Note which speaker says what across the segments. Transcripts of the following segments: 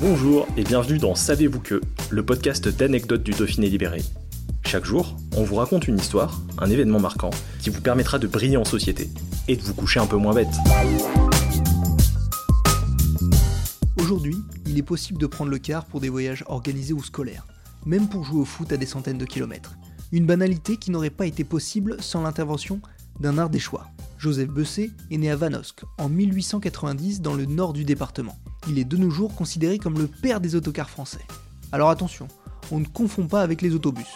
Speaker 1: Bonjour et bienvenue dans Savez-vous que, le podcast d'anecdotes du Dauphiné libéré. Chaque jour, on vous raconte une histoire, un événement marquant, qui vous permettra de briller en société et de vous coucher un peu moins bête.
Speaker 2: Aujourd'hui, il est possible de prendre le car pour des voyages organisés ou scolaires, même pour jouer au foot à des centaines de kilomètres. Une banalité qui n'aurait pas été possible sans l'intervention d'un Ardéchois. Joseph Bessé est né à Vanosque en 1890 dans le nord du département. Il est de nos jours considéré comme le père des autocars français. Alors attention, on ne confond pas avec les autobus.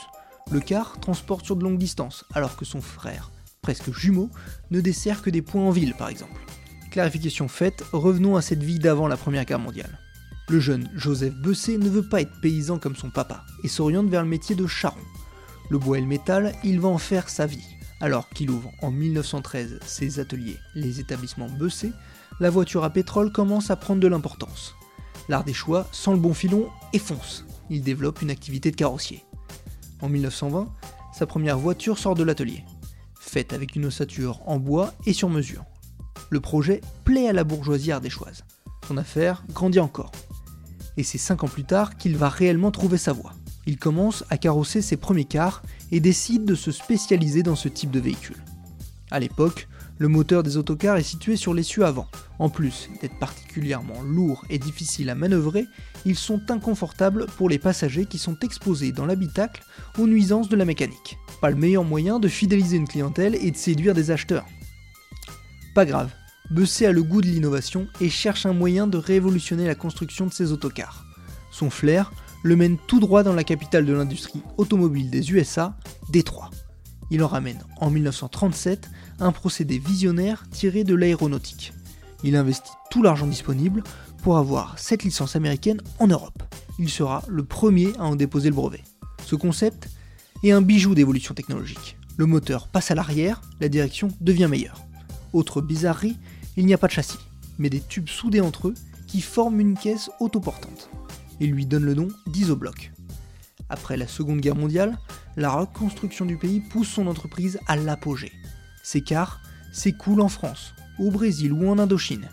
Speaker 2: Le car transporte sur de longues distances, alors que son frère, presque jumeau, ne dessert que des points en ville par exemple. Clarification faite, revenons à cette vie d'avant la Première Guerre mondiale. Le jeune Joseph Bessé ne veut pas être paysan comme son papa et s'oriente vers le métier de charron. Le bois et le métal, il va en faire sa vie. Alors qu'il ouvre en 1913 ses ateliers, les établissements Bessé, la voiture à pétrole commence à prendre de l'importance. Choix sent le bon filon et fonce. Il développe une activité de carrossier. En 1920, sa première voiture sort de l'atelier, faite avec une ossature en bois et sur mesure. Le projet plaît à la bourgeoisie ardéchoise. Son affaire grandit encore. Et c'est 5 ans plus tard qu'il va réellement trouver sa voie. Il commence à carrosser ses premiers cars et décide de se spécialiser dans ce type de véhicule. À l'époque, le moteur des autocars est situé sur l'essieu avant. En plus d'être particulièrement lourd et difficile à manœuvrer, ils sont inconfortables pour les passagers qui sont exposés dans l'habitacle aux nuisances de la mécanique. Pas le meilleur moyen de fidéliser une clientèle et de séduire des acheteurs. Pas grave, Bessé a le goût de l'innovation et cherche un moyen de révolutionner la construction de ses autocars. Son flair le mène tout droit dans la capitale de l'industrie automobile des USA, Détroit. Il en ramène en 1937 un procédé visionnaire tiré de l'aéronautique. Il investit tout l'argent disponible pour avoir cette licence américaine en Europe. Il sera le premier à en déposer le brevet. Ce concept est un bijou d'évolution technologique. Le moteur passe à l'arrière, la direction devient meilleure. Autre bizarrerie, il n'y a pas de châssis, mais des tubes soudés entre eux qui forment une caisse autoportante. Il lui donne le nom d'isobloc. Après la Seconde Guerre mondiale, la reconstruction du pays pousse son entreprise à l'apogée. Ses cars s'écoulent en France, au Brésil ou en Indochine.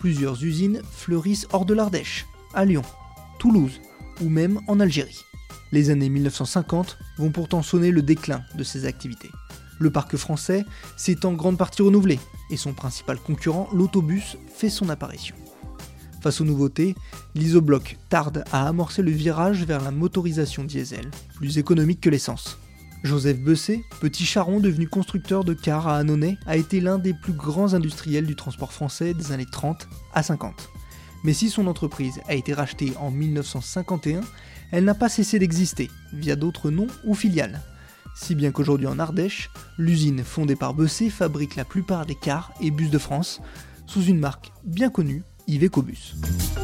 Speaker 2: Plusieurs usines fleurissent hors de l'Ardèche, à Lyon, Toulouse ou même en Algérie. Les années 1950 vont pourtant sonner le déclin de ces activités. Le parc français s'est en grande partie renouvelé et son principal concurrent, l'autobus, fait son apparition. Face aux nouveautés, l'isobloc tarde à amorcer le virage vers la motorisation diesel, plus économique que l'essence. Joseph Bessé, petit charron devenu constructeur de cars à Annonay, a été l'un des plus grands industriels du transport français des années 30 à 50. Mais si son entreprise a été rachetée en 1951, elle n'a pas cessé d'exister, via d'autres noms ou filiales. Si bien qu'aujourd'hui en Ardèche, l'usine fondée par Bessé fabrique la plupart des cars et bus de France, sous une marque bien connue, Iveco Bus.